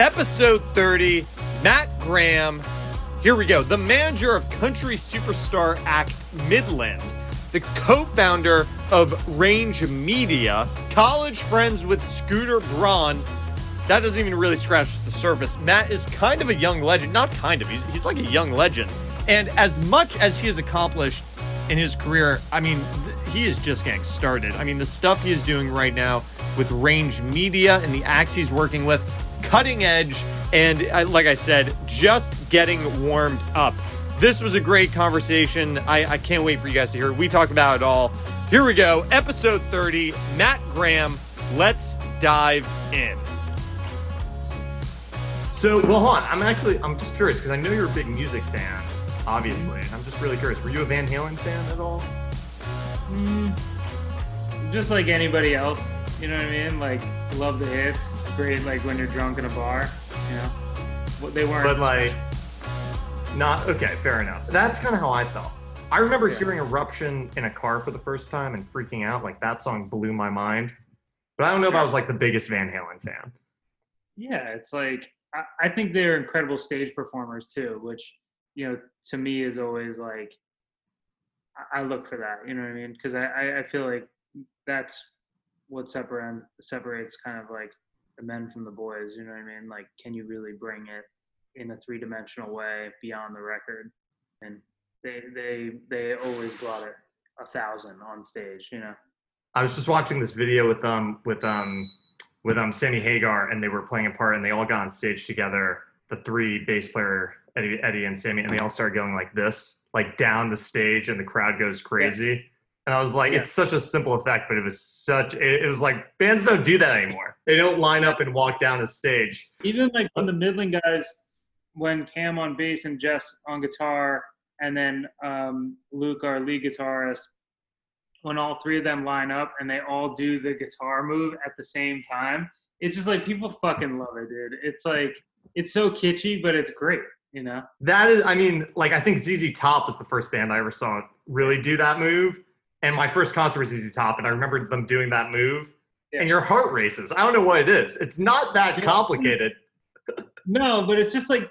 Episode 30, Matt Graham. Here we go. The manager of country superstar act Midland, the co founder of Range Media, college friends with Scooter Braun. That doesn't even really scratch the surface. Matt is kind of a young legend. Not kind of, he's, he's like a young legend. And as much as he has accomplished in his career, I mean, he is just getting started. I mean, the stuff he is doing right now with Range Media and the acts he's working with, cutting edge, and uh, like I said, just getting warmed up. This was a great conversation. I, I can't wait for you guys to hear it. We talk about it all. Here we go, episode 30, Matt Graham. Let's dive in. So, well, hold on. I'm actually, I'm just curious because I know you're a big music fan, obviously. And I'm just really curious. Were you a Van Halen fan at all? just like anybody else. You know what I mean? Like, love the hits. Great, like when you're drunk in a bar. You know, what they weren't. But like, not okay. Fair enough. That's kind of how I felt. I remember Yeah. hearing "Eruption" in a car for the first time and freaking out. Like that song blew my mind. But I don't know if I was like the biggest Van Halen fan. yeah, it's like I, I think they're incredible stage performers too, which you know to me is always like I, look for that. You know what I mean? Because I, I I feel like that's what separate separates kind of like the men from the boys. You know what I mean? Like, can you really bring it in a three dimensional way beyond the record? And they they they always brought it a thousand on stage. You know. I was just watching this video with um with um with um Sammy Hagar and they were playing a part and they all got on stage together. The three bass player Eddie, Eddie and Sammy and they all started going like this, like down the stage and the crowd goes crazy. And I was like, Yeah. it's such a simple effect, but it was such it, it was like bands don't do that anymore. They don't line up and walk down the stage. even like when the Midland guys, when Cam on bass and Jess on guitar, and then um, Luke, our lead guitarist, when all three of them line up and they all do the guitar move at the same time, it's just like people fucking love it, dude. It's like it's so kitschy, but it's great, you know. That is, I mean, like I think ZZ Top was the first band I ever saw really do that move. And my first concert was ZZ Top, and I remember them doing that move. Yeah. And your heart races. I don't know what it is. It's not that complicated. No, but it's just like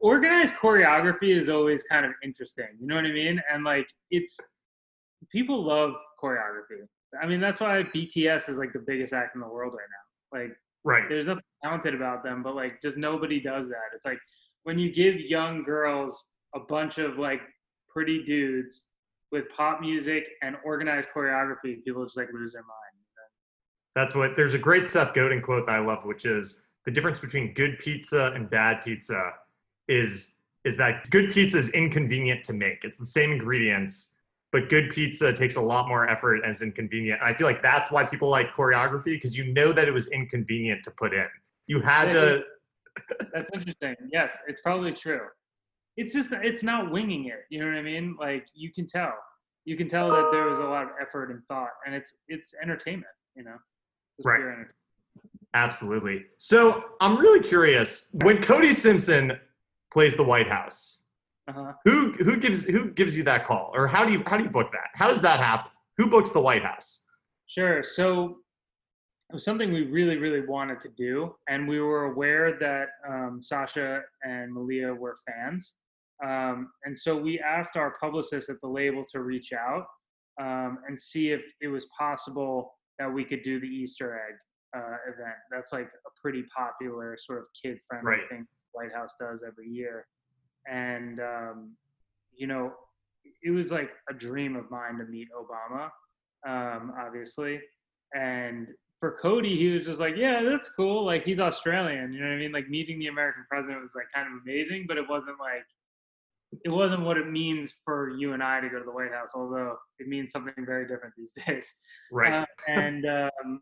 organized choreography is always kind of interesting. You know what I mean? And like it's people love choreography. I mean, that's why BTS is like the biggest act in the world right now. Like Right. there's nothing talented about them, but like just nobody does that. It's like when you give young girls a bunch of like pretty dudes with pop music and organized choreography, people just like lose their mind. That's what there's a great Seth Godin quote that I love, which is the difference between good pizza and bad pizza is is that good pizza is inconvenient to make. It's the same ingredients, but good pizza takes a lot more effort and is inconvenient. I feel like that's why people like choreography because you know that it was inconvenient to put in. You had to That's interesting. Yes, it's probably true. It's just it's not winging it. You know what I mean? Like you can tell. You can tell that there was a lot of effort and thought, and it's it's entertainment. You know, Right. Absolutely. So I'm really curious when Cody Simpson plays the White House. Uh-huh. Who who gives who gives you that call, or how do you how do you book that? How does that happen? Who books the White House? Sure. So it was something we really, really wanted to do, and we were aware that um, Sasha and Malia were fans, um, and so we asked our publicist at the label to reach out um, and see if it was possible that we could do the Easter egg uh, event. That's like a pretty popular sort of kid-friendly Right. thing White House does every year, and um, you know, it was like a dream of mine to meet Obama um, obviously. And for Cody, he was just like, yeah, that's cool. Like he's Australian, you know what I mean? Like meeting the American president was like kind of amazing, but it wasn't like it wasn't what it means for you and I to go to the White House, although it means something very different these days. Right. Uh, and um,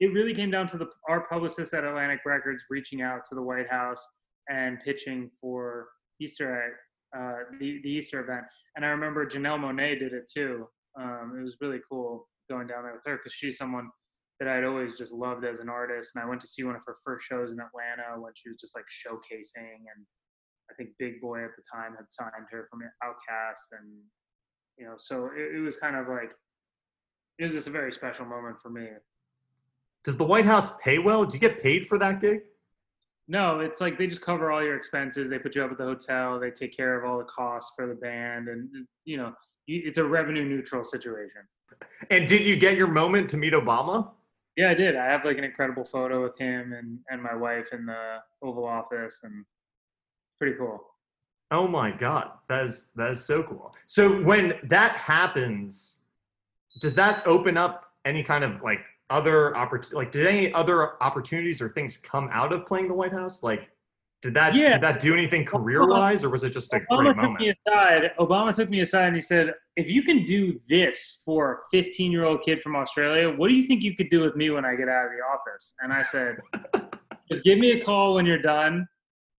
it really came down to the our publicist at Atlantic Records reaching out to the White House and pitching for Easter egg, uh, the, the Easter event. And I remember Janelle Monáe did it too. Um, it was really cool going down there with her because she's someone that I'd always just loved as an artist. And I went to see one of her first shows in Atlanta when she was just like showcasing. And I think Big Boi at the time had signed her from OutKast. And, you know, so it, it was kind of like, it was just a very special moment for me. Does the White House pay well? Do you get paid for that gig? No, it's like they just cover all your expenses. They put you up at the hotel. They take care of all the costs for the band, and you know, it's a revenue neutral situation. And did you get your moment to meet Obama? Yeah, I did. I have like an incredible photo with him and and my wife in the Oval Office, and pretty cool. Oh my god, that is that is so cool. So when that happens, does that open up any kind of like other opportunities? Like, did any other opportunities or things come out of playing the White House? Like, did that yeah. did that do anything career wise, or was it just a Obama great moment? Took me aside, Obama took me aside and he said, "If you can do this for a 15 year old kid from Australia, what do you think you could do with me when I get out of the office?" And I said, "Just give me a call when you're done,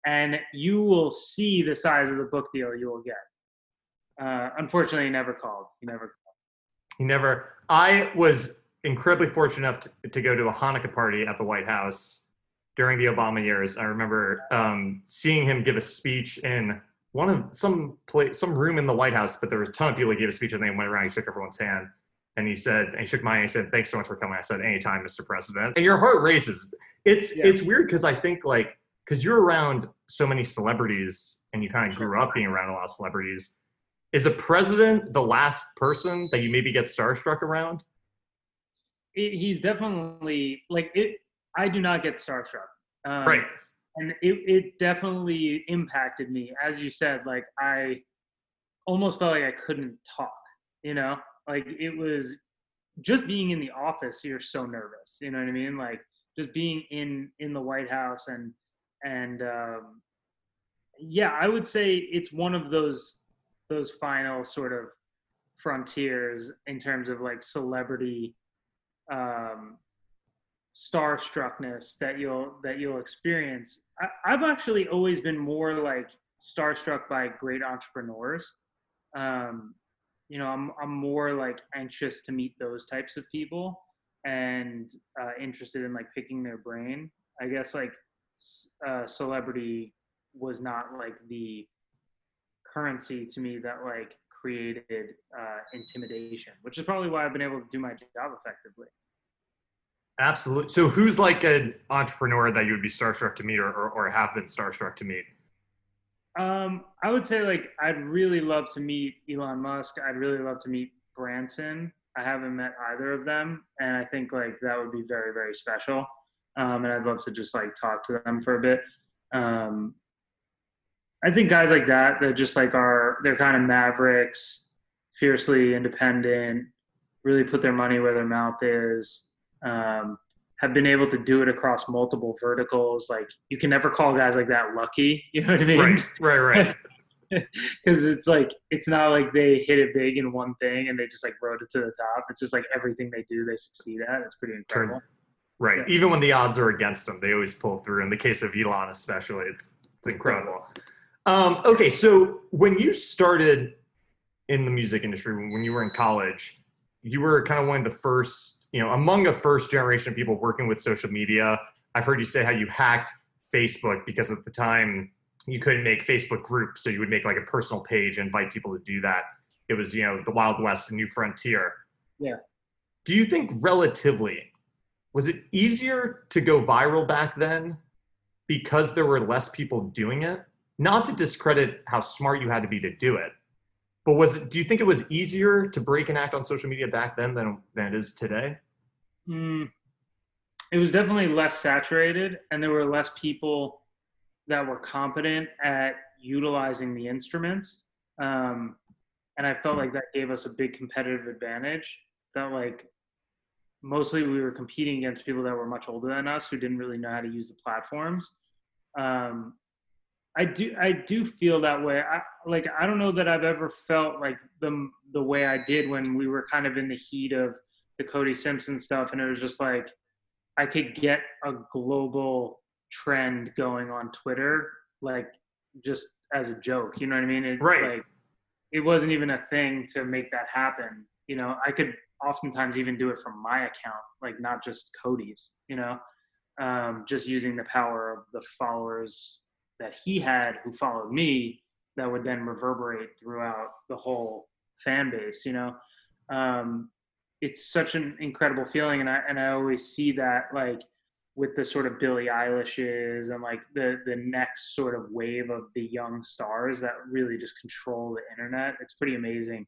and you will see the size of the book deal you will get." Uh, unfortunately, he never called. He never. Called. He never. I was incredibly fortunate enough to, to go to a Hanukkah party at the White House during the Obama years. I remember um, seeing him give a speech in one of some place, some room in the White House, but there was a ton of people. He gave a speech and they went around. He shook everyone's hand, and he said, and he shook mine. And he said, "Thanks so much for coming." I said, "Anytime, Mr. President." And your heart races. It's yeah. it's weird because I think like because you're around so many celebrities and you kind of grew up being around a lot of celebrities. Is a president the last person that you maybe get starstruck around? he's definitely like it I do not get starstruck. Um, right. And it, it definitely impacted me. As you said, like I almost felt like I couldn't talk, you know? Like it was just being in the office, you're so nervous. You know what I mean? Like just being in in the White House and and um yeah, I would say it's one of those those final sort of frontiers in terms of like celebrity um starstruckness that you'll that you'll experience. I, have actually always been more like starstruck by great entrepreneurs. Um, you know, I'm I'm more like anxious to meet those types of people and uh, interested in like picking their brain. I guess like uh, celebrity was not like the currency to me that like created uh, intimidation, which is probably why I've been able to do my job effectively. Absolutely. So, who's like an entrepreneur that you would be starstruck to meet, or, or, or have been starstruck to meet? Um, I would say like I'd really love to meet Elon Musk. I'd really love to meet Branson. I haven't met either of them, and I think like that would be very very special. Um, and I'd love to just like talk to them for a bit. Um, I think guys like that that just like are they're kind of mavericks, fiercely independent, really put their money where their mouth is um, have been able to do it across multiple verticals. Like you can never call guys like that lucky. You know what I mean? Right, right, right. Because it's like it's not like they hit it big in one thing and they just like rode it to the top. It's just like everything they do, they succeed at. It's pretty incredible. Right. Yeah. Even when the odds are against them, they always pull through. In the case of Elon, especially, it's it's incredible. Um, okay, so when you started in the music industry, when you were in college, you were kind of one of the first you know, among a first generation of people working with social media, I've heard you say how you hacked Facebook because at the time you couldn't make Facebook groups, so you would make like a personal page and invite people to do that. It was, you know, the Wild West, a new frontier. Yeah. Do you think relatively was it easier to go viral back then because there were less people doing it? Not to discredit how smart you had to be to do it, but was it, do you think it was easier to break and act on social media back then than, than it is today? Mm, it was definitely less saturated, and there were less people that were competent at utilizing the instruments. Um, and I felt like that gave us a big competitive advantage. That like mostly we were competing against people that were much older than us who didn't really know how to use the platforms. Um, I do I do feel that way. I like I don't know that I've ever felt like the the way I did when we were kind of in the heat of the Cody Simpson stuff and it was just like I could get a global trend going on Twitter like just as a joke, you know what I mean? It, right. Like it wasn't even a thing to make that happen. You know, I could oftentimes even do it from my account, like not just Cody's, you know, um, just using the power of the followers that he had who followed me that would then reverberate throughout the whole fan base you know um, it's such an incredible feeling and i and i always see that like with the sort of Billie Eilishes and like the the next sort of wave of the young stars that really just control the internet. It's pretty amazing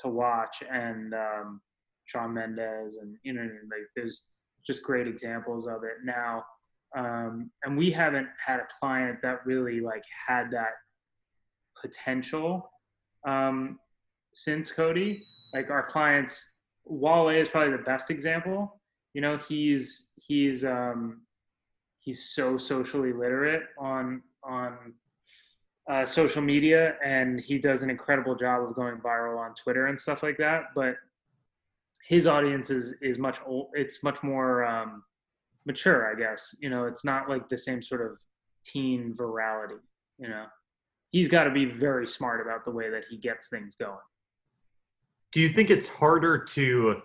to watch and um, Shawn Mendes and you know like there's just great examples of it now. Um, and we haven't had a client that really like had that potential um, since Cody. Like our clients, Wale is probably the best example. You know, he's he's um, he's so socially literate on on uh, social media, and he does an incredible job of going viral on Twitter and stuff like that. But his audience is is much old. It's much more um, mature, I guess. You know, it's not like the same sort of teen virality. You know, he's got to be very smart about the way that he gets things going. Do you think it's harder to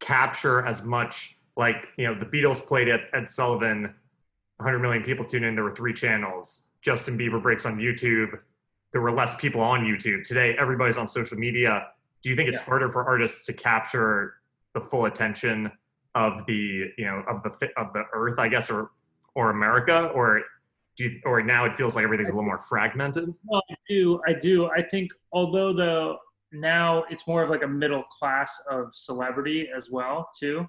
capture as much like you know the Beatles played at Ed Sullivan, 100 million people tuned in. There were three channels. Justin Bieber breaks on YouTube. There were less people on YouTube. Today, everybody's on social media. Do you think it's yeah. harder for artists to capture the full attention of the you know of the of the Earth, I guess, or or America, or do you, or now it feels like everything's a little more fragmented? Well, I do. I do. I think although the now it's more of like a middle class of celebrity as well too.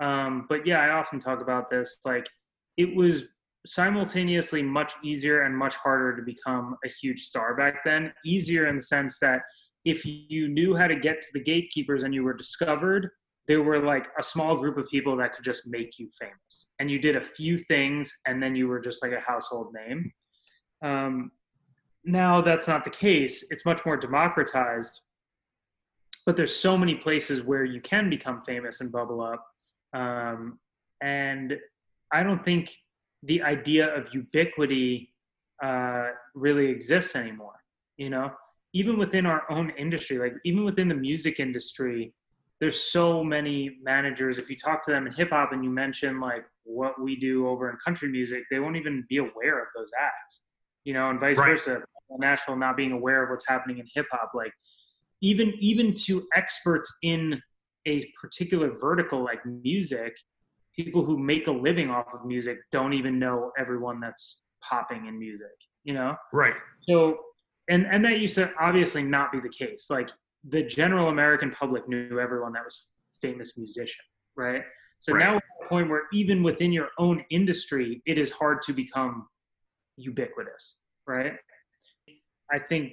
Um, but yeah, I often talk about this. Like it was simultaneously much easier and much harder to become a huge star back then. Easier in the sense that if you knew how to get to the gatekeepers and you were discovered, there were like a small group of people that could just make you famous. And you did a few things and then you were just like a household name. Um, now that's not the case. It's much more democratized. But there's so many places where you can become famous and bubble up. Um, and I don't think the idea of ubiquity uh, really exists anymore. You know, even within our own industry, like even within the music industry, there's so many managers. If you talk to them in hip hop and you mention like what we do over in country music, they won't even be aware of those acts. You know, and vice right. versa. Nashville not being aware of what's happening in hip hop, like even even to experts in a particular vertical like music, people who make a living off of music don't even know everyone that's popping in music. You know, right? So and and that used to obviously not be the case. Like the general American public knew everyone that was famous musician, right? So right. now we're at a point where even within your own industry, it is hard to become ubiquitous, right? I think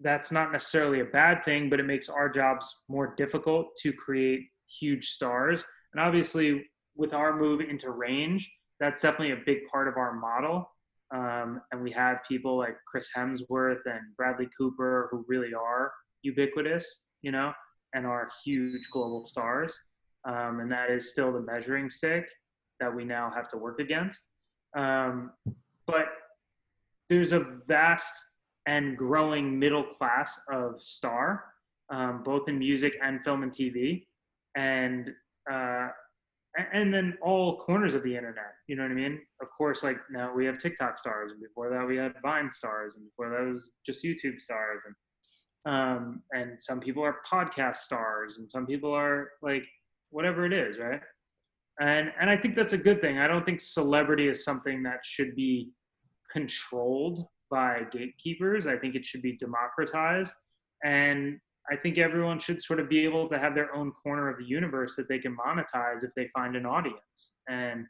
that's not necessarily a bad thing, but it makes our jobs more difficult to create huge stars. And obviously, with our move into range, that's definitely a big part of our model um, and we have people like Chris Hemsworth and Bradley Cooper who really are ubiquitous, you know, and are huge global stars. Um, and that is still the measuring stick that we now have to work against. Um, but there's a vast and growing middle class of star, um, both in music and film and TV. And uh, and then all corners of the internet. You know what I mean? Of course, like now we have TikTok stars, and before that we had Vine stars, and before that was just YouTube stars, and um, and some people are podcast stars, and some people are like whatever it is, right? And and I think that's a good thing. I don't think celebrity is something that should be controlled by gatekeepers. I think it should be democratized, and I think everyone should sort of be able to have their own corner of the universe that they can monetize if they find an audience. And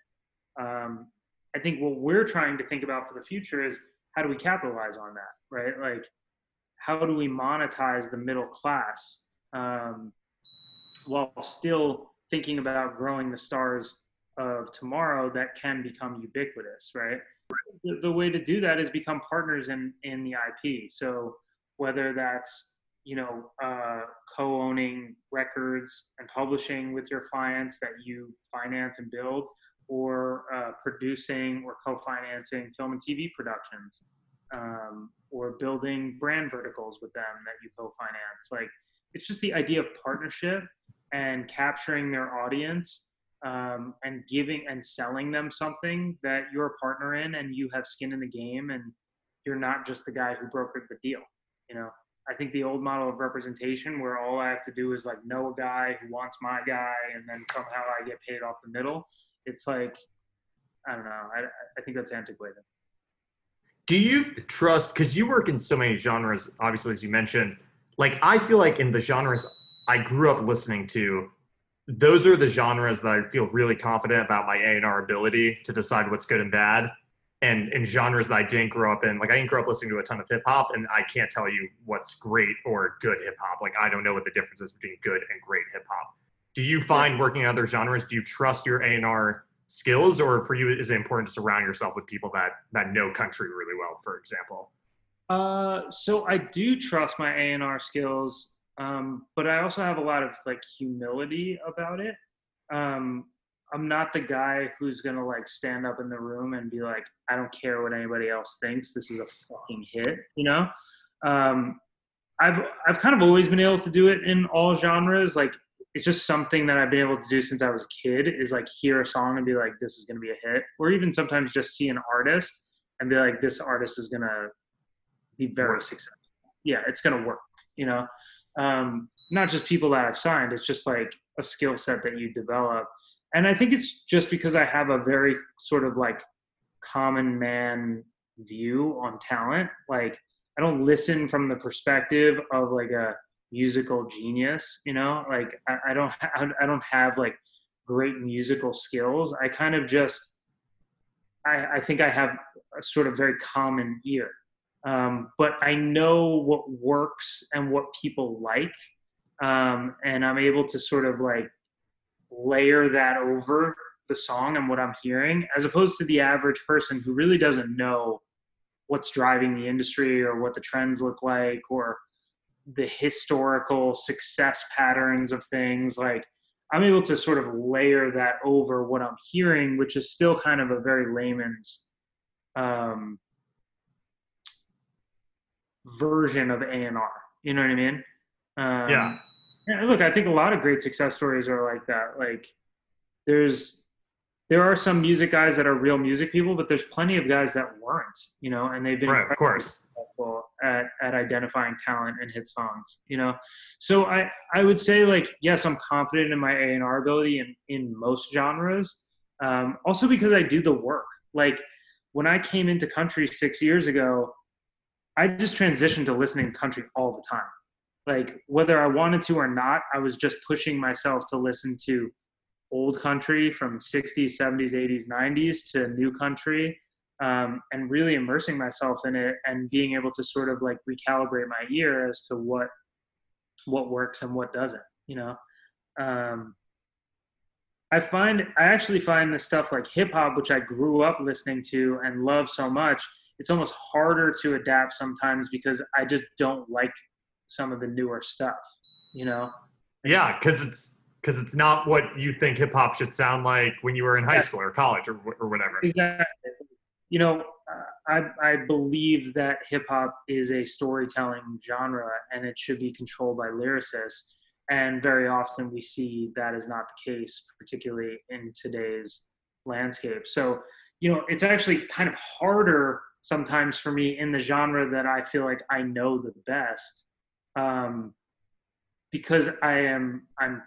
um, I think what we're trying to think about for the future is how do we capitalize on that, right? Like, how do we monetize the middle class um, while still thinking about growing the stars of tomorrow that can become ubiquitous, right? The, the way to do that is become partners in in the IP. So whether that's you know, uh, co-owning records and publishing with your clients that you finance and build, or uh, producing or co-financing film and TV productions, um, or building brand verticals with them that you co-finance. Like, it's just the idea of partnership and capturing their audience um, and giving and selling them something that you're a partner in and you have skin in the game and you're not just the guy who brokered the deal. You know. I think the old model of representation, where all I have to do is like know a guy who wants my guy, and then somehow I get paid off the middle. It's like I don't know. I I think that's antiquated. Do you trust because you work in so many genres, obviously as you mentioned, like I feel like in the genres I grew up listening to, those are the genres that I feel really confident about my A&R ability to decide what's good and bad. And in genres that I didn't grow up in, like I didn't grow up listening to a ton of hip hop, and I can't tell you what's great or good hip hop. Like I don't know what the difference is between good and great hip hop. Do you find working in other genres? Do you trust your A&R skills, or for you is it important to surround yourself with people that that know country really well, for example? Uh, so I do trust my A and R skills, um, but I also have a lot of like humility about it. Um, I'm not the guy who's gonna like stand up in the room and be like, I don't care what anybody else thinks. This is a fucking hit, you know. Um, I've I've kind of always been able to do it in all genres. Like it's just something that I've been able to do since I was a kid. Is like hear a song and be like, this is gonna be a hit, or even sometimes just see an artist and be like, this artist is gonna be very successful. Yeah, it's gonna work. You know, um, not just people that I've signed. It's just like a skill set that you develop and I think it's just because I have a very sort of like common man view on talent. Like I don't listen from the perspective of like a musical genius, you know. Like I, I don't I don't have like great musical skills. I kind of just I, I think I have a sort of very common ear. Um, but I know what works and what people like. Um, and I'm able to sort of like layer that over the song and what I'm hearing, as opposed to the average person who really doesn't know what's driving the industry or what the trends look like or the historical success patterns of things. Like, I'm able to sort of layer that over what I'm hearing, which is still kind of a very layman's um, version of A and R. You know what I mean? Um, yeah. Yeah, look, I think a lot of great success stories are like that. Like, there's there are some music guys that are real music people, but there's plenty of guys that weren't, you know, and they've been right, of course at at identifying talent and hit songs, you know. So I I would say like yes, I'm confident in my A and R ability in in most genres. Um, also because I do the work. Like when I came into country six years ago, I just transitioned to listening to country all the time like whether I wanted to or not, I was just pushing myself to listen to old country from 60s, 70s, 80s, 90s to new country um, and really immersing myself in it and being able to sort of like recalibrate my ear as to what what works and what doesn't you know? Um, i find i actually find the stuff like hip hop which i grew up listening to and love so much it's almost harder to adapt sometimes because i just don't like some of the newer stuff, you know? Yeah, because it's because it's not what you think hip hop should sound like when you were in high school or college or, or whatever. Exactly. You know, uh, I, I believe that hip hop is a storytelling genre and it should be controlled by lyricists. And very often we see that is not the case, particularly in today's landscape. So, you know, it's actually kind of harder sometimes for me in the genre that I feel like I know the best um, because I am I'm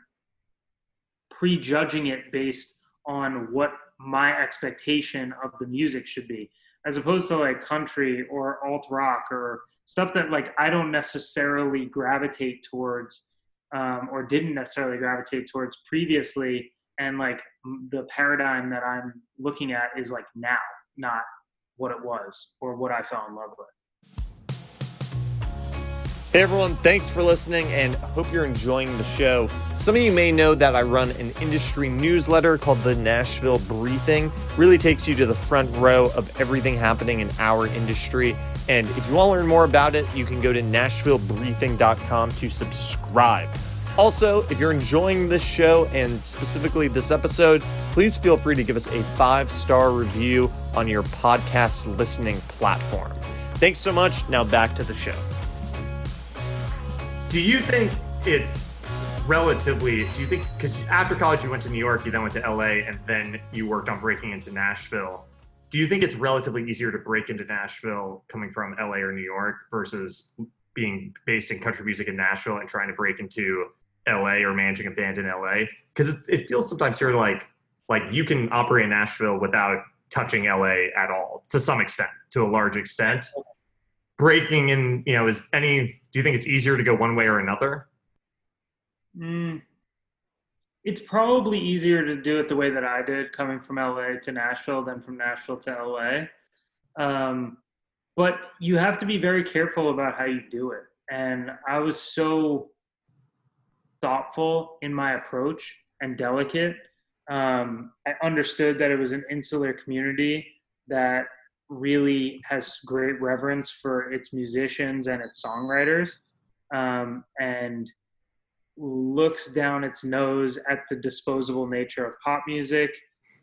prejudging it based on what my expectation of the music should be, as opposed to like country or alt rock or stuff that like I don't necessarily gravitate towards um, or didn't necessarily gravitate towards previously. And like the paradigm that I'm looking at is like now, not what it was or what I fell in love with. Hey everyone, thanks for listening and hope you're enjoying the show. Some of you may know that I run an industry newsletter called the Nashville Briefing. Really takes you to the front row of everything happening in our industry. And if you want to learn more about it, you can go to nashvillebriefing.com to subscribe. Also, if you're enjoying this show and specifically this episode, please feel free to give us a five star review on your podcast listening platform. Thanks so much. Now back to the show. Do you think it's relatively? Do you think because after college you went to New York, you then went to LA, and then you worked on breaking into Nashville? Do you think it's relatively easier to break into Nashville coming from LA or New York versus being based in country music in Nashville and trying to break into LA or managing a band in LA? Because it feels sometimes here like like you can operate in Nashville without touching LA at all to some extent, to a large extent. Breaking in, you know, is any, do you think it's easier to go one way or another? Mm, it's probably easier to do it the way that I did, coming from LA to Nashville than from Nashville to LA. Um, but you have to be very careful about how you do it. And I was so thoughtful in my approach and delicate. Um, I understood that it was an insular community that really has great reverence for its musicians and its songwriters um, and looks down its nose at the disposable nature of pop music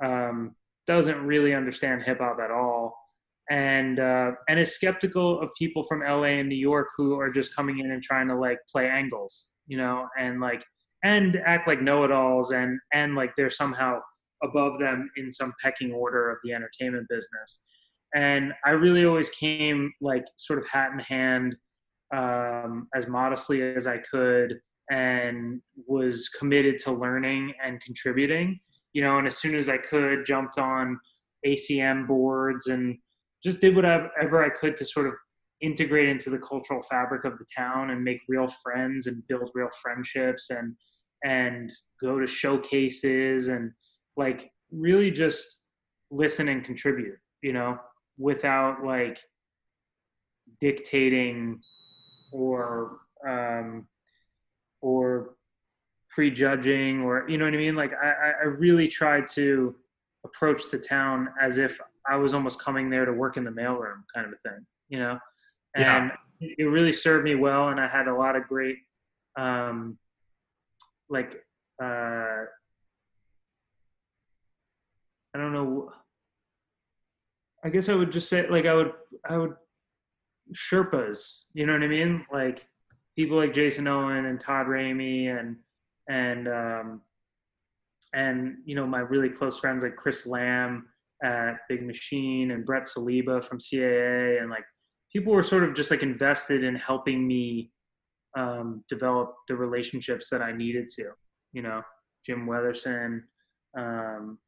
um, doesn't really understand hip hop at all and uh, and is skeptical of people from LA and New York who are just coming in and trying to like play angles, you know, and like and act like know-it-alls and and like they're somehow above them in some pecking order of the entertainment business. And I really always came like sort of hat in hand, um, as modestly as I could, and was committed to learning and contributing. You know, and as soon as I could, jumped on ACM boards and just did whatever I could to sort of integrate into the cultural fabric of the town and make real friends and build real friendships and and go to showcases and like really just listen and contribute you know without like dictating or um or prejudging or you know what i mean like i i really tried to approach the town as if I was almost coming there to work in the mailroom kind of a thing, you know? And yeah. it really served me well. And I had a lot of great, um, like, uh, I don't know. I guess I would just say like I would I would Sherpas, you know what I mean? Like people like Jason Owen and Todd Ramey and and um, and you know my really close friends like Chris Lamb at Big Machine and Brett Saliba from CAA and like people were sort of just like invested in helping me um, develop the relationships that I needed to. You know, Jim Weatherson, um,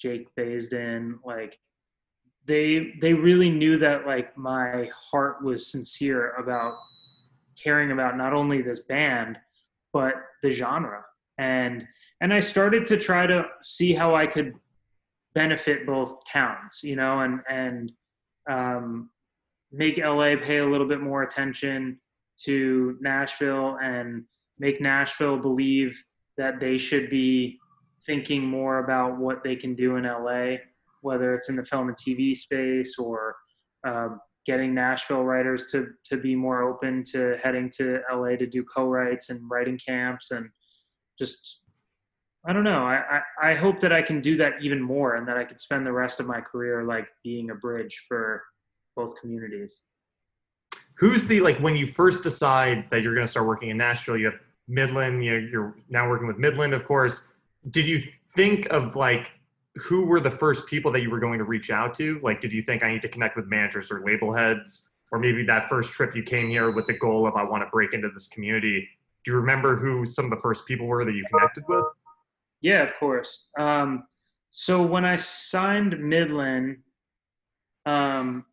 Jake Basden, like they they really knew that like my heart was sincere about caring about not only this band but the genre. And and I started to try to see how I could benefit both towns, you know, and and um, make LA pay a little bit more attention to Nashville and make Nashville believe that they should be thinking more about what they can do in LA, whether it's in the film and TV space or um, getting Nashville writers to to be more open to heading to LA to do co-writes and writing camps and just I don't know. I, I, I hope that I can do that even more and that I could spend the rest of my career like being a bridge for both communities. Who's the like when you first decide that you're going to start working in Nashville? You have Midland. You you're now working with Midland, of course. Did you think of like who were the first people that you were going to reach out to? Like, did you think I need to connect with managers or label heads, or maybe that first trip you came here with the goal of I want to break into this community? Do you remember who some of the first people were that you connected with? Yeah, of course. Um, so when I signed Midland, um,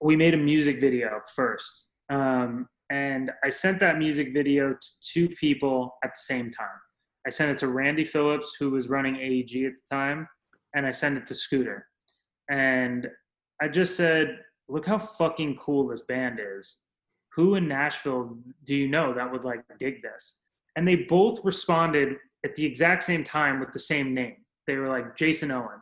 we made a music video first. Um, and I sent that music video to two people at the same time. I sent it to Randy Phillips, who was running AEG at the time, and I sent it to Scooter. And I just said, look how fucking cool this band is. Who in Nashville do you know that would like dig this? And they both responded at the exact same time with the same name. They were like Jason Owen.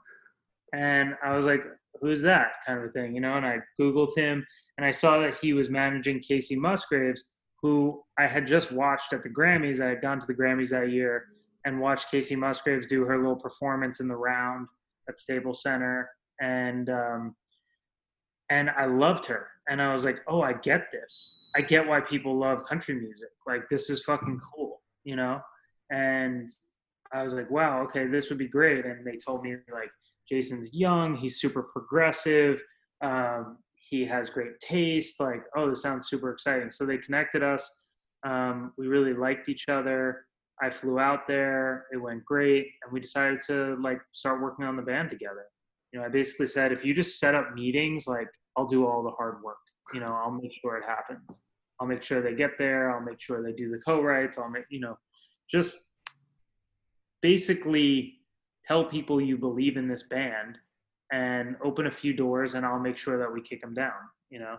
And I was like, who's that kind of thing, you know? And I Googled him and I saw that he was managing Kacey Musgraves, who I had just watched at the Grammys. I had gone to the Grammys that year and watched Kacey Musgraves do her little performance in the round at Staples Center. And, um, and I loved her. And I was like, oh, I get this. I get why people love country music. Like, this is fucking cool, you know? and I was like, wow, okay, this would be great. And they told me like, Jason's young, he's super progressive, um, he has great taste. Like, oh, this sounds super exciting. So they connected us. Um, we really liked each other. I flew out there. It went great, and we decided to like start working on the band together. you know, I basically said, if you just set up meetings, like I'll do all the hard work. You know, I'll make sure it happens. I'll make sure they get there. I'll make sure they do the co-writes. I'll make, you know, just basically tell people you believe in this band and open a few doors and I'll make sure that we kick them down, you know.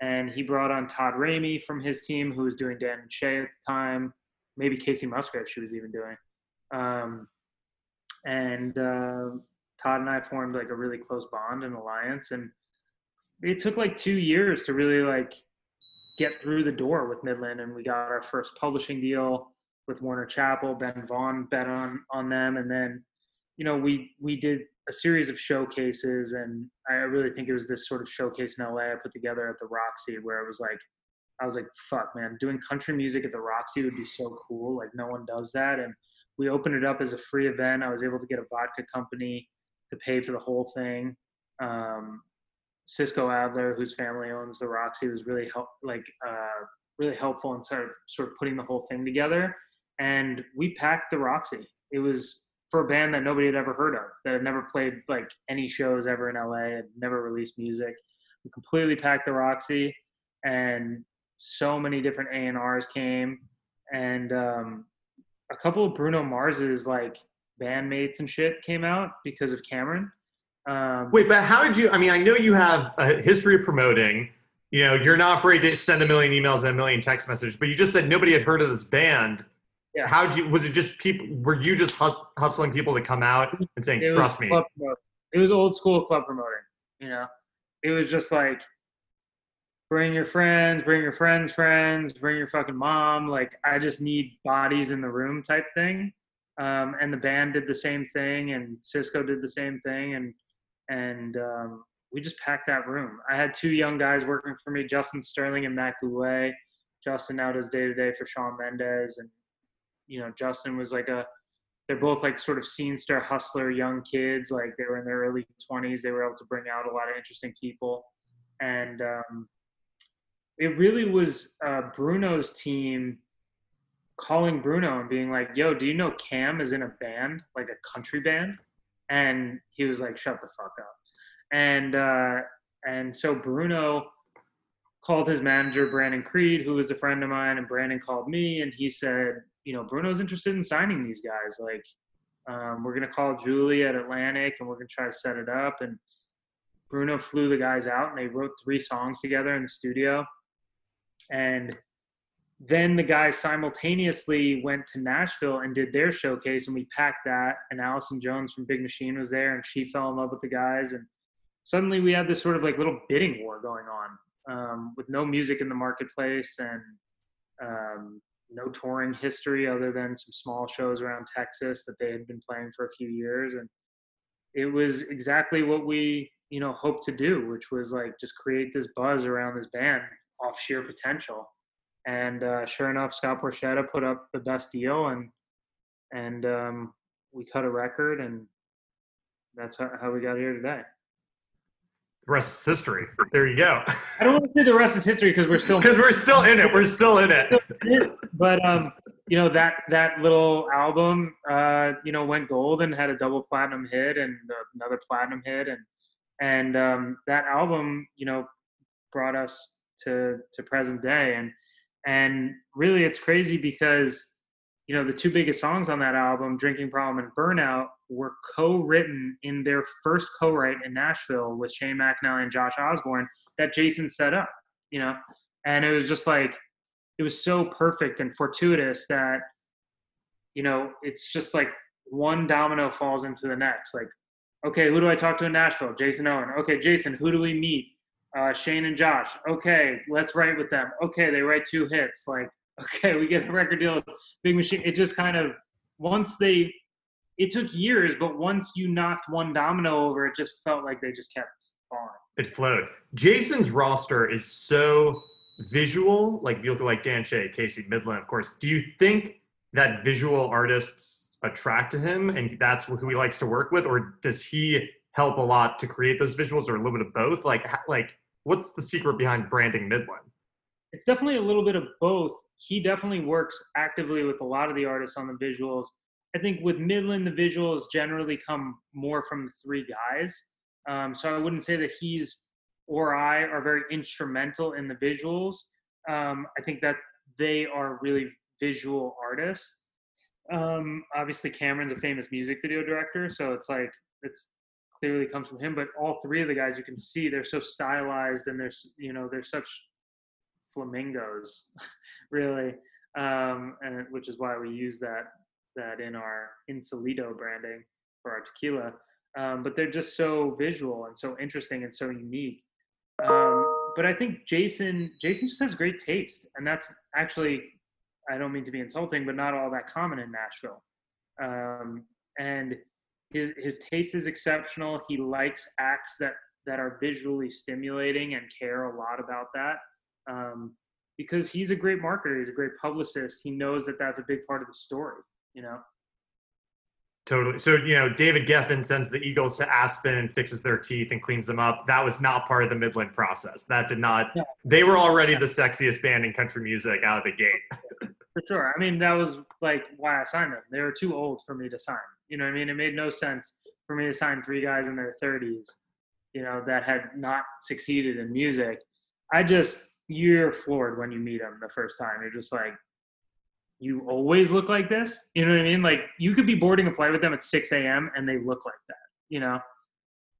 And he brought on Todd Ramey from his team, who was doing Dan and Shay at the time, maybe Kacey Musgrave she was even doing. Um, and uh, Todd and I formed like a really close bond and alliance. And it took like two years to really like get through the door with Midland. And we got our first publishing deal with Warner Chappell. Ben Vaughn bet on on them, and then you know we we did a series of showcases, and I really think it was this sort of showcase in LA I put together at the Roxy where it was like. I was like, fuck, man, doing country music at the Roxy would be so cool. Like, no one does that. And we opened it up as a free event. I was able to get a vodka company to pay for the whole thing. Um, Cisco Adler, whose family owns the Roxy, was really help like uh, really helpful in sort of sort of putting the whole thing together. And we packed the Roxy. It was for a band that nobody had ever heard of, that had never played like any shows ever in LA, had never released music. We completely packed the Roxy, and so many different A and R's came, and um, a couple of Bruno Mars's like bandmates and shit came out because of Cameron. Um, Wait, but how did you? I mean, I know you have a history of promoting. You know, you're not afraid to send a million emails and a million text messages, but you just said nobody had heard of this band. Yeah. How did you? Was it just people? Were you just hustling people to come out and saying, it "Trust me"? It was old school club promoting. You know, it was just like bring your friends, bring your friends' friends, bring your fucking mom. Like I just need bodies in the room type thing. Um, and the band did the same thing, and Cisco did the same thing, and and um, we just packed that room. I had two young guys working for me, Justin Sterling and Matt Goulet. Justin now does day to day for Shawn Mendes, and you know Justin was like a. They're both like sort of scene star hustler young kids. Like they were in their early 20s. They were able to bring out a lot of interesting people, and um, it really was uh, Bruno's team calling Bruno and being like, "Yo, do you know Cam is in a band, like a country band?" And he was like, "Shut the fuck up." And uh, and so Bruno called his manager Brandon Creed, who was a friend of mine, and Brandon called me and he said, "You know, Bruno's interested in signing these guys. Like, um, we're gonna call Julie at Atlantic and we're gonna try to set it up." And Bruno flew the guys out and they wrote three songs together in the studio. And then the guys simultaneously went to Nashville and did their showcase, and we packed that. And Allison Jones from Big Machine was there, and she fell in love with the guys. And suddenly we had this sort of like little bidding war going on um, with no music in the marketplace and um, no touring history other than some small shows around Texas that they had been playing for a few years. And it was exactly what we, you know, hoped to do, which was like just create this buzz around this band off sheer potential. And uh, sure enough, Scott Borchetta put up the best deal, and and um, we cut a record, and that's how, how we got here today. The rest is history. There you go. I don't want to say the rest is history because we're still Because we're still in it. We're still in it. but um, you know that that little album, uh, you know, went gold and had a double platinum hit and another platinum hit, and and um, that album, you know, brought us to to present day, and and really it's crazy because you know the two biggest songs on that album, "Drinking Problem" and "Burnout," were co-written in their first co-write in Nashville with Shane McAnally and Josh Osborne that Jason set up, you know, and it was just like it was so perfect and fortuitous that you know it's just like one domino falls into the next. Like okay who do i talk to in nashville? Jason owen. Okay jason who do we meet? Uh, shane and josh. Okay let's write with them. Okay they write two hits. Like okay we get a record deal with big machine. It just kind of once they it took years but once you knocked one domino over it just felt like they just kept falling It flowed. Jason's roster is so visual. Like if you look at like Dan Shay, Kacey Midland, of course. Do you think that visual artists attract to him, and that's who he likes to work with, or does he help a lot to create those visuals, or a little bit of both? Like, like what's the secret behind branding Midland? it's definitely a little bit of both. He definitely works actively with a lot of the artists on the visuals. I think with Midland, the visuals generally come more from the three guys. Um, so I wouldn't say that he's or I are very instrumental in the visuals. Um, I think that they are really visual artists. Um, obviously, Cameron's a famous music video director, so it's like it's clearly comes from him. But all three of the guys, you can see they're so stylized and they're you know they're such flamingos, really, um, and which is why we use that that in our Insolito branding for our tequila. Um, but they're just so visual and so interesting and so unique. Um, but I think Jason Jason just has great taste, and that's actually I don't mean to be insulting, but not all that common in Nashville. Um, and his his taste is exceptional. He likes acts that that are visually stimulating and care a lot about that. Um, because he's a great marketer, he's a great publicist. He knows that that's a big part of the story. You know. Totally. So, you know, David Geffen sends the Eagles to Aspen and fixes their teeth and cleans them up. That was not part of the Midland process. That did not, they were already the sexiest band in country music out of the gate. For sure. I mean, that was like why I signed them. They were too old for me to sign. You know I mean? It made no sense for me to sign three guys in their 30s, you know, that had not succeeded in music. I just, you're floored when you meet them the first time. You're just like, you always look like this. You know what I mean? Like you could be boarding a flight with them at 6 a.m. and they look like that. You know,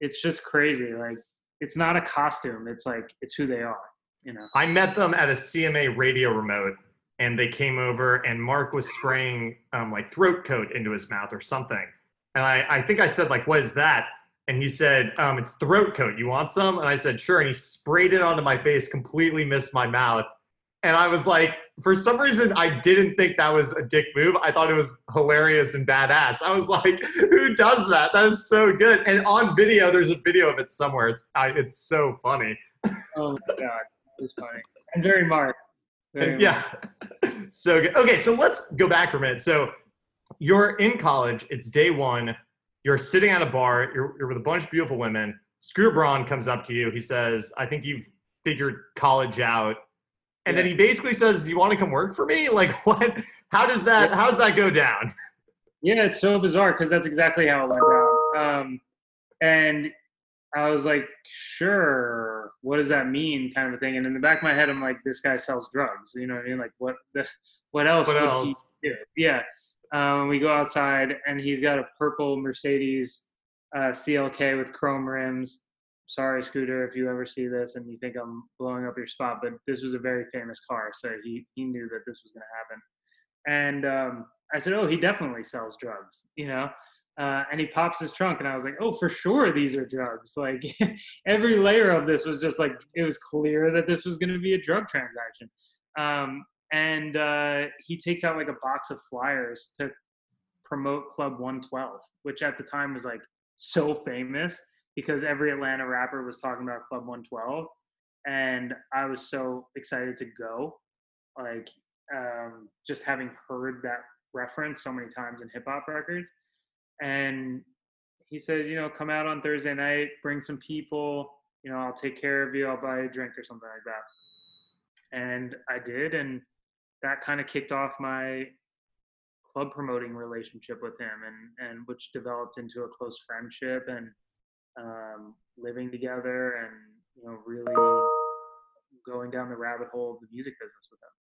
it's just crazy. Like it's not a costume. It's like it's who they are. You know. I met them at a CMA radio remote, and they came over, and Mark was spraying um, like throat coat into his mouth or something, and I I think I said like, "What is that?" And he said, um, "It's throat coat. You want some?" And I said, "Sure." And he sprayed it onto my face, completely missed my mouth and I was like, for some reason, I didn't think that was a dick move. I thought it was hilarious and badass. I was like, who does that? That is so good. And on video, there's a video of it somewhere. It's I, it's so funny. Oh my god, it was funny and very Mark. Very yeah, so good. Okay, so let's go back for a minute. So you're in college. It's day one. You're sitting at a bar. You're, you're with a bunch of beautiful women. Scooter Braun comes up to you. He says, "I think you've figured college out." And yeah. then he basically says, "You want to come work for me?" Like what? How does that? How does that go down? Yeah, it's so bizarre because that's exactly how it went down. Um, and I was like, "Sure, what does that mean?" Kind of a thing. And in the back of my head, I'm like, "This guy sells drugs." You know what I mean? Like, what? The, what else what would else? he do? Yeah. Um, we go outside, and he's got a purple Mercedes uh, CLK with chrome rims sorry, Scooter, if you ever see this and you think I'm blowing up your spot, but this was a very famous car, so he he knew that this was going to happen. And um, I said, oh, he definitely sells drugs, you know. Uh, and he pops his trunk, and I was like, oh, for sure, these are drugs. Like every layer of this was just like it was clear that this was going to be a drug transaction. Um, and uh, he takes out like a box of flyers to promote Club 112, which at the time was like so famous because every Atlanta rapper was talking about Club 112, and I was so excited to go, like um, just having heard that reference so many times in hip hop records. And he said, you know, come out on Thursday night, bring some people, you know, I'll take care of you, I'll buy a drink or something like that. And I did, and that kind of kicked off my club promoting relationship with him and and which developed into a close friendship and um, living together and you know really going down the rabbit hole of the music business with him.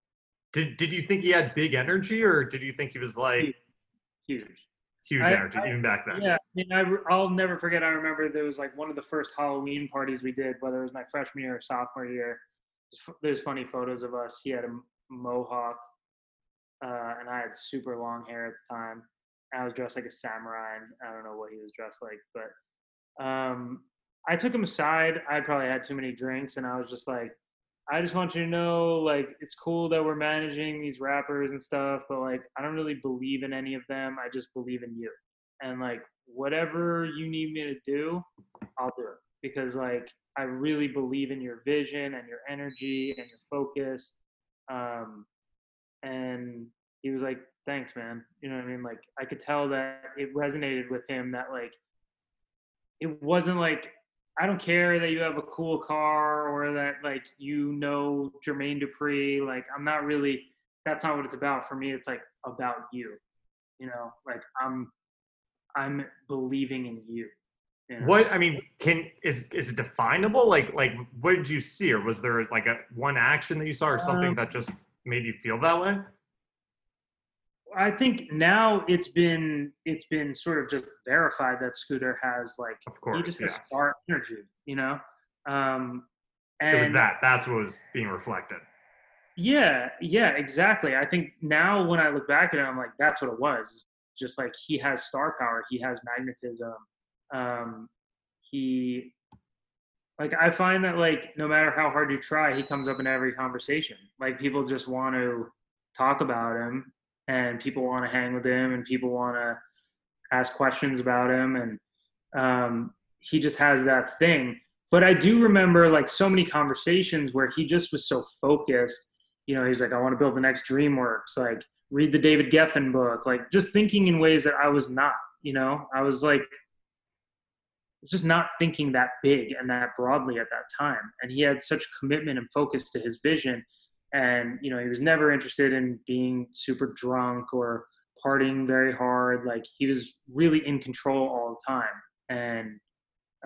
Did Did you think he had big energy, or did you think he was like huge, huge I, energy I, even back then? Yeah, I mean, I, I'll never forget. I remember there was like one of the first Halloween parties we did, whether it was my freshman year or sophomore year. There's funny photos of us. He had a mohawk, uh, and I had super long hair at the time. I was dressed like a samurai, and I don't know what he was dressed like, but um, I took him aside. I probably had too many drinks, and I was just like, I just want you to know, like, it's cool that we're managing these rappers and stuff, but like, I don't really believe in any of them. I just believe in you, and like, whatever you need me to do, I'll do it because like, I really believe in your vision and your energy and your focus. Um, and he was like, thanks, man. You know what I mean? Like, I could tell that it resonated with him that like it wasn't like I don't care that you have a cool car or that like you know Jermaine Dupri. Like I'm not really. That's not what it's about for me. It's like about you. You know, like I'm I'm believing in you. you know? What I mean, can is is it definable? Like like what did you see, or was there like a one action that you saw, or something Um, that just made you feel that way? I think now it's been it's been sort of just verified that Scooter has like Of he course, just yeah. has star energy, you know. Um, and It was that. That's what was being reflected. Yeah, yeah, exactly. I think now when I look back at it, I'm like, that's what it was. Just like he has star power, he has magnetism. Um, he, like, I find that like no matter how hard you try, he comes up in every conversation. Like people just want to talk about him, and people want to hang with him, and people want to ask questions about him, and um, he just has that thing. But I do remember like so many conversations where he just was so focused you know, he's like, I want to build the next DreamWorks, like read the David Geffen book, like just thinking in ways that I was not, you know, I was like, just not thinking that big and that broadly at that time. And he had such commitment and focus to his vision. And, you know, he was never interested in being super drunk or partying very hard. Like he was really in control all the time. And,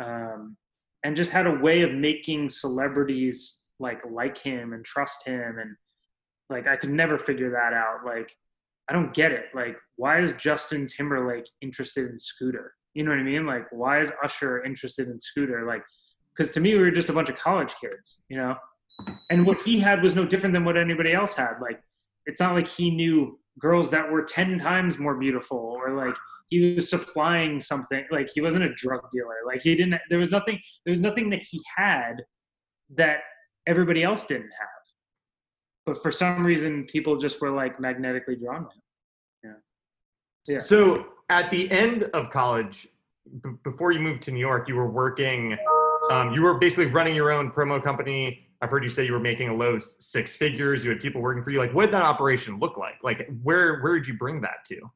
um, and just had a way of making celebrities like like him and trust him and like I could never figure that out. Like I don't get it. Like why is Justin Timberlake interested in Scooter? You know what I mean? Like why is Usher interested in Scooter? Like because to me we were just a bunch of college kids, you know. And what he had was no different than what anybody else had. Like it's not like he knew girls that were 10 times more beautiful or like he was supplying something like he wasn't a drug dealer like he didn't there was nothing there was nothing that he had that everybody else didn't have but for some reason people just were like magnetically drawn to him yeah So at the end of college, b- before you moved to New York, you were working. Um, you were basically running your own promo company. I've heard you say you were making a low six figures. You had people working for you. Like, what did that operation look like? Like, where where did you bring that to?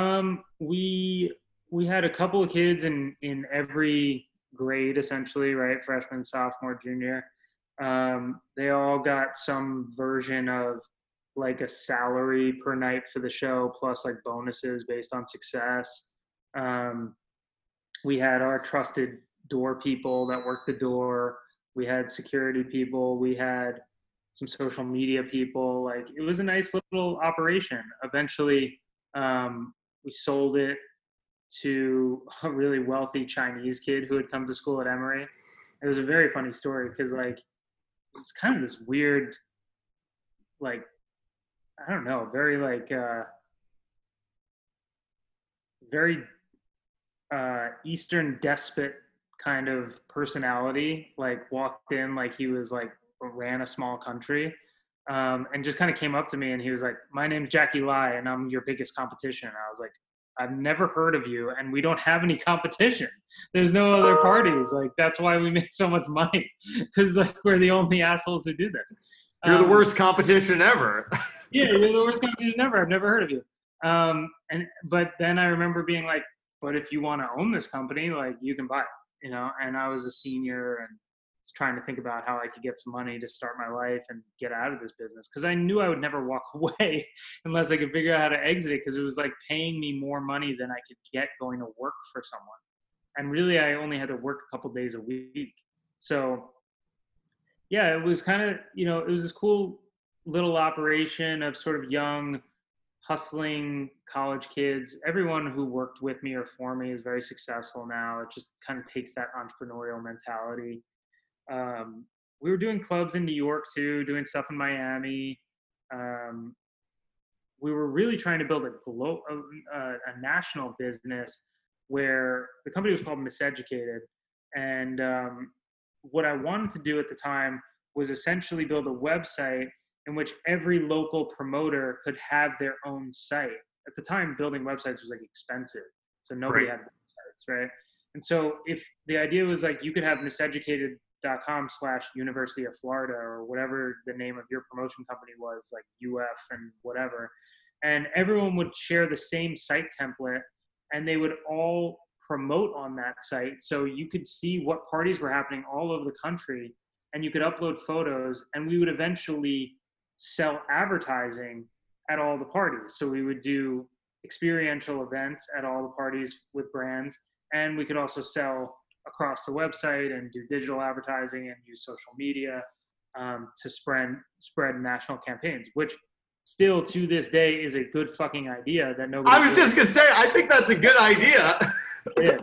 Um, we we had a couple of kids in in every grade essentially, right? Freshman, sophomore, junior. Um, they all got some version of like a salary per night for the show, plus like bonuses based on success. Um, we had our trusted door people that worked the door. We had security people. We had some social media people. Like it was a nice little operation. Eventually, um, we sold it to a really wealthy Chinese kid who had come to school at Emory. It was a very funny story because like it's kind of this weird, like I don't know, very like uh, very uh, Eastern despot kind of personality. Like walked in like he was like ran a small country. Um, and just kind of came up to me and he was like, "My name's Jackie Lai, and I'm your biggest competition." I was like, "I've never heard of you, and we don't have any competition. There's no other parties. Like that's why we make so much money because like we're the only assholes who do this." You're the Um, worst competition ever. yeah, you're the worst competition ever. I've never heard of you. Um, and but then I remember being like, but if you want to own this company, like you can buy it, you know. And I was a senior and trying to think about how I could get some money to start my life and get out of this business because I knew I would never walk away unless I could figure out how to exit it because it was like paying me more money than I could get going to work for someone. And really, I only had to work a couple days a week. So yeah, it was kind of you know it was this cool little operation of sort of young hustling college kids. Everyone who worked with me or for me is very successful now. It just kind of takes that entrepreneurial mentality. Um, we were doing clubs in new york too doing stuff in miami. Um, we were really trying to build a, glo- a, a, national business where the company was called miseducated and um, what i wanted to do at the time was essentially build a website in which every local promoter could have their own site. At the time, building websites was like expensive, so nobody Right. had websites, right? And so, if the idea was like you could have miseducated.com slash University of Florida or whatever the name of your promotion company was, like UF and whatever, and everyone would share the same site template, and they would all promote on that site, so you could see what parties were happening all over the country, and you could upload photos, and we would eventually sell advertising at all the parties. So we would do experiential events at all the parties with brands, and we could also sell across the website and do digital advertising and use social media um, to spread spread national campaigns, which still to this day is a good fucking idea that nobody. I was just gonna say, I think that's a good idea. it.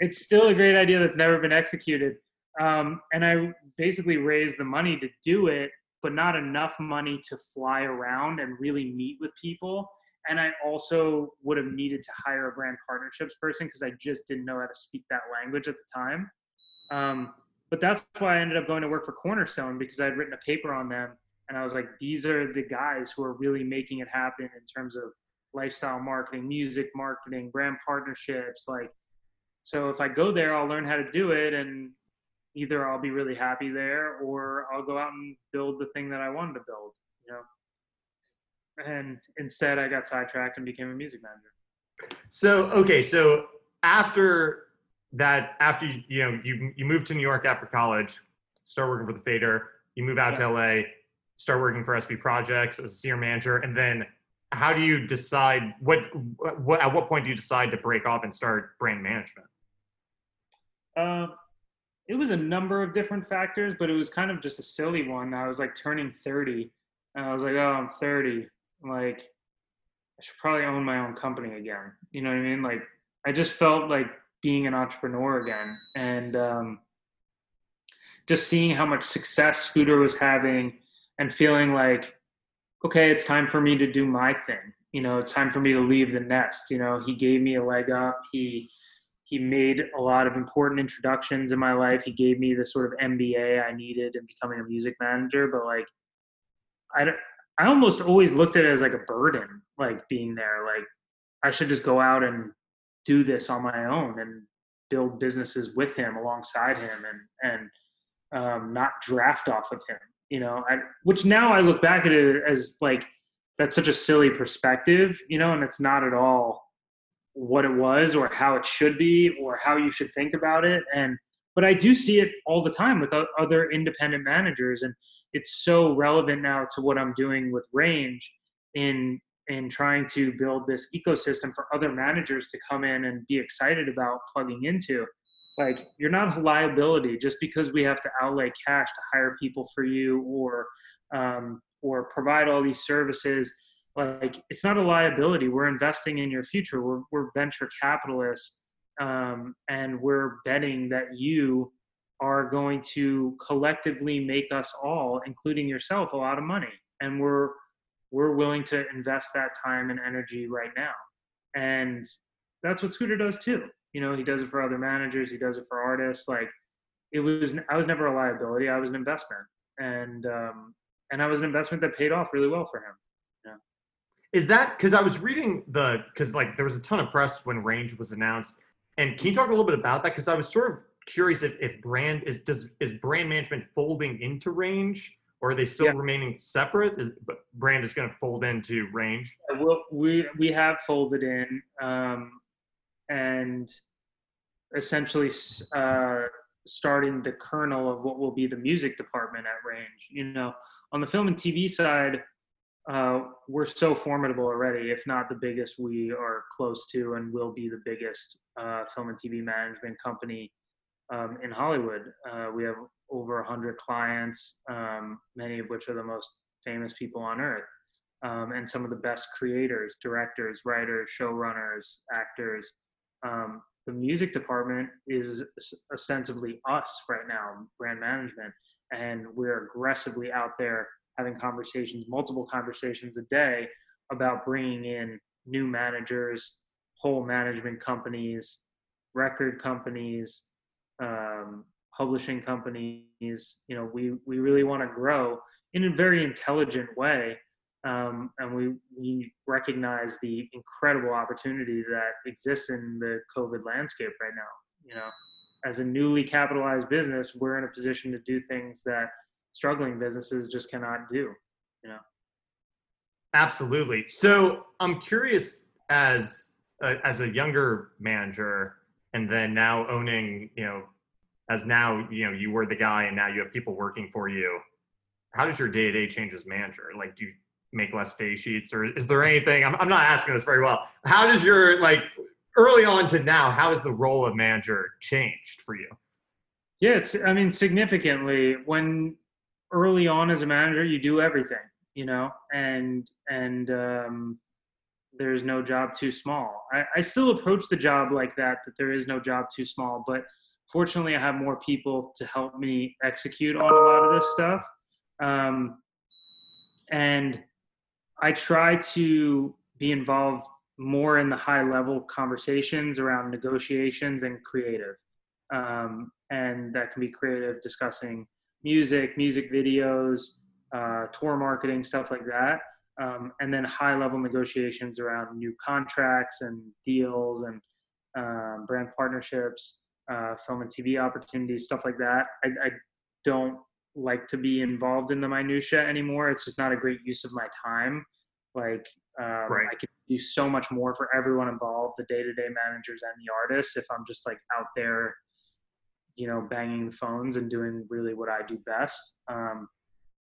It's still a great idea that's never been executed. Um, and I basically raised the money to do it, but not enough money to fly around and really meet with people. And I also would have needed to hire a brand partnerships person because I just didn't know how to speak that language at the time. Um, but that's why I ended up going to work for Cornerstone because I'd written a paper on them. And I was like, these are the guys who are really making it happen in terms of lifestyle marketing, music marketing, brand partnerships. Like, so if I go there, I'll learn how to do it. And either I'll be really happy there or I'll go out and build the thing that I wanted to build, you know. And instead, I got sidetracked and became a music manager. So okay, so after that, after you know you you moved to New York after college, start working for the Fader. You move out Yeah. to LA, start working for SB Projects as a senior manager, and then how do you decide what what at what point do you decide to break off and start brand management? Uh, it was a number of different factors, but it was kind of just a silly one. I was like turning 30, and I was like, oh, I'm 30. Like, I should probably own my own company again. You know what I mean? Like, I just felt like being an entrepreneur again. And um, just seeing how much success Scooter was having and feeling like, okay, it's time for me to do my thing. You know, it's time for me to leave the nest. You know, he gave me a leg up. He, he made a lot of important introductions in my life. He gave me the sort of MBA I needed in becoming a music manager. But like, I I almost always looked at it as like a burden, like being there. Like, I should just go out and do this on my own and build businesses with him alongside him and and um, not draft off of him. You know, I, which now I look back at it as like that's such a silly perspective, you know, and it's not at all what it was or how it should be or how you should think about it. And but i do see it all the time with other independent managers and it's so relevant now to what i'm doing with range in in trying to build this ecosystem for other managers to come in and be excited about plugging into. Like you're not a liability just because we have to outlay cash to hire people for you or um, or provide all these services like it's not a liability. We're investing in your future. We're, we're venture capitalists um, and we're betting that you are going to collectively make us all including yourself a lot of money. And we're we're willing to invest that time and energy right now. And that's what scooter does too. You know he does it for other managers. He does it for artists. Like it was i was never a liability. I was an investment. And um, and i was an investment that paid off really well for him Is that because I was reading the because like there was a ton of press when Range was announced, and can you talk a little bit about that? Because I was sort of curious if, if brand is does is brand management folding into Range or are they still Yeah. remaining separate? Is but brand is going to fold into Range? Well, we we have folded in um, and essentially uh, starting the kernel of what will be the music department at Range. You know, on the film and TV side, uh, we're so formidable already. If not the biggest, we are close to and will be the biggest uh, film and TV management company um, in Hollywood. Uh, we have over 100 clients, um, many of which are the most famous people on earth um, and some of the best creators, directors, writers, showrunners, actors. Um, the music department is ostensibly us right now, brand management, and we're aggressively out there having conversations, multiple conversations a day about bringing in new managers, whole management companies, record companies, um, publishing companies. You know, we we really want to grow in a very intelligent way um, and we we recognize the incredible opportunity that exists in the COVID landscape right now. You know, as a newly capitalized business, we're in a position to do things that struggling businesses just cannot do. You know, Absolutely. So I'm curious as a, as a younger manager, and then now owning, you know, as now you know you were the guy, and now you have people working for you. How does your day to day change as manager? Like, do you make less day sheets, or is there anything? I'm I'm not asking this very well. How does your like early on to now, how has the role of manager changed for you? Yes, I mean significantly. When early on as a manager, you do everything, you know, and and um, there's no job too small. I, I still approach the job like that, that there is no job too small, but fortunately, I have more people to help me execute on a lot of this stuff. Um, and I try to be involved more in the high level conversations around negotiations and creative. Um, and that can be creative discussing music, music videos, uh, tour marketing, stuff like that. Um, and then high level negotiations around new contracts and deals and um, brand partnerships, uh, film and TV opportunities, stuff like that. I, I don't like to be involved in the minutia anymore. It's just not a great use of my time. Like um, right. I could do so much more for everyone involved, the day-to-day managers and the artists, if I'm just like out there, you know, banging phones and doing really what I do best. Um,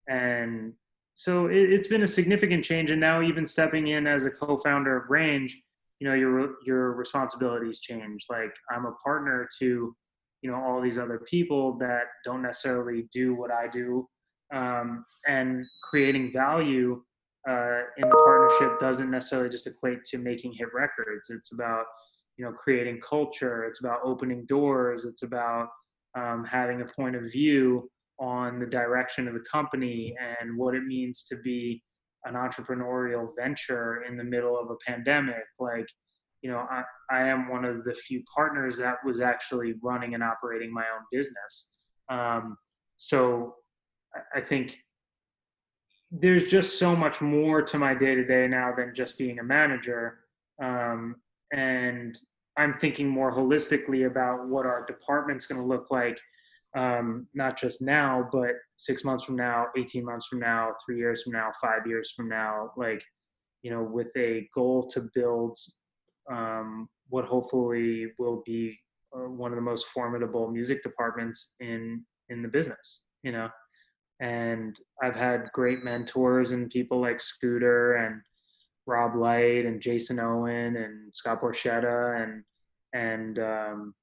and so it, has been a significant change. And now even stepping in as a co-founder of Range, you know, your your responsibilities change. Like I'm a partner to, you know, all these other people that don't necessarily do what I do, um, and creating value uh, in the partnership doesn't necessarily just equate to making hit records. It's about you know creating culture. It's about opening doors. It's about um, having a point of view on the direction of the company and what it means to be an entrepreneurial venture in the middle of a pandemic. Like, you know, I, I am one of the few partners that was actually running and operating my own business. Um, so I think there's just so much more to my day to day now than just being a manager. Um, and I'm thinking more holistically about what our department's going to look like, um, not just now, but six months from now, 18 months from now, three years from now, five years from now, like, you know, with a goal to build um, what hopefully will be uh, one of the most formidable music departments in in the business, you know? And I've had great mentors and people like Scooter and Rob Light and Jason Owen and Scott Borchetta and and um,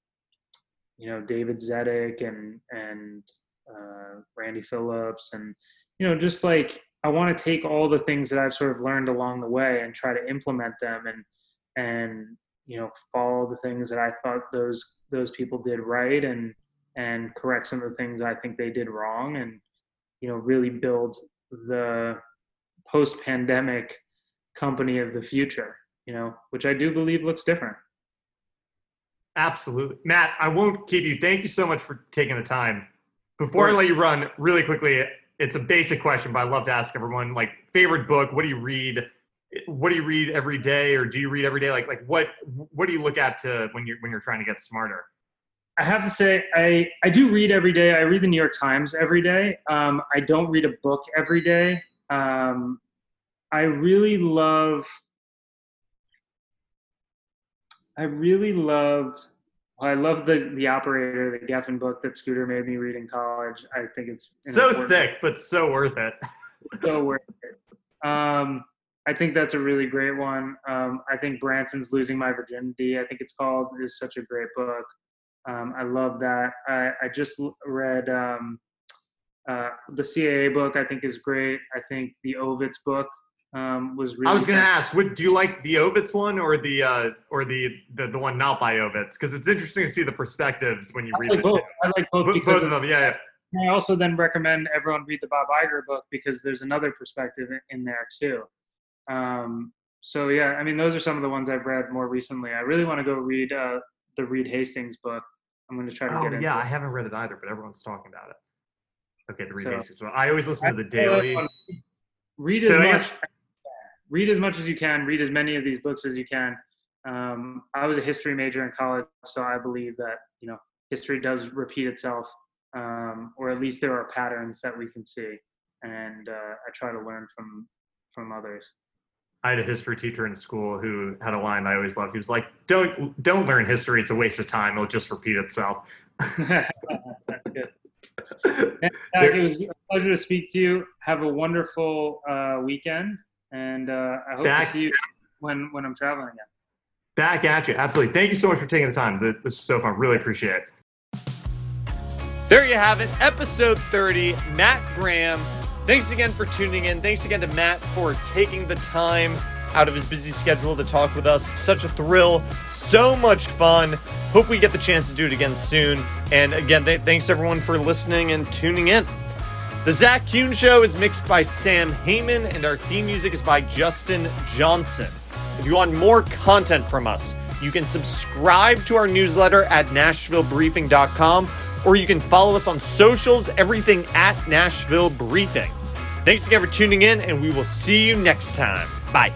you know David Zedeck and and uh, Randy Phillips and you know just like I want to take all the things that I've sort of learned along the way and try to implement them and and you know follow the things that I thought those those people did right and and correct some of the things I think they did wrong and you know really build the post-pandemic company of the future you know which i do believe looks different. Absolutely. Matt i won't keep you. Thank you so much for taking the time. Before i let you run really quickly it's a basic question but i love to ask everyone like favorite book what do you read? What do you read every day or do you read every day? Like like what what do you look at to when you're when you're trying to get smarter? I have to say, I, I do read every day. I read the New York Times every day. Um, I don't read a book every day. Um, I really love, I really loved, I love the, the operator, the Geffen book that Scooter made me read in college. I think it's so thick, but so worth it. so worth it. Um, I think that's a really great one. Um, I think Branson's Losing My Virginity, I think it's called, is such a great book. Um, I love that. I, I just read um, uh, the CAA book. I think is great. I think the Ovitz book um, was really. I was going to ask, what do you like the Ovitz one or the uh, or the, the the one not by Ovitz? Because it's interesting to see the perspectives when you I read like both. I like both. Both, both of them, yeah, yeah. I also then recommend everyone read the Bob Iger book because there's another perspective in there too. Um, so yeah, I mean, those are some of the ones I've read more recently. I really want to go read uh, the Reed Hastings book. I'm going to try to oh, get into. yeah, I haven't read it either, but everyone's talking about it. Okay, the Reed so, Hastings one. I always listen to the daily. Read as much. Read as much as you can. Read as many of these books as you can. Um, I was a history major in college, so I believe that you know history does repeat itself, um, or at least there are patterns that we can see, and uh, I try to learn from from others. I had a history teacher in school who had a line I always loved. He was like, "Don't don't learn history; it's a waste of time. It'll just repeat itself." it was a pleasure to speak to you. Have a wonderful uh, weekend, and uh, I hope Dak, to see you when when I'm traveling again. back at you. Absolutely. Thank you so much for taking the time. This was so fun. Really appreciate it. There you have it, episode 30. Matt Graham. Thanks again for tuning in. Thanks again to Matt for taking the time out of his busy schedule to talk with us. Such a thrill, so much fun. Hope we get the chance to do it again soon. And again, th- thanks everyone for listening and tuning in. The Zach Kuhn Show is mixed by Sam Heyman, and our theme music is by Justin Johnson. If you want more content from us, you can subscribe to our newsletter at NashvilleBriefing.com, or you can follow us on socials, everything at Nashville Briefing. Thanks again for tuning in, and we will see you next time. Bye.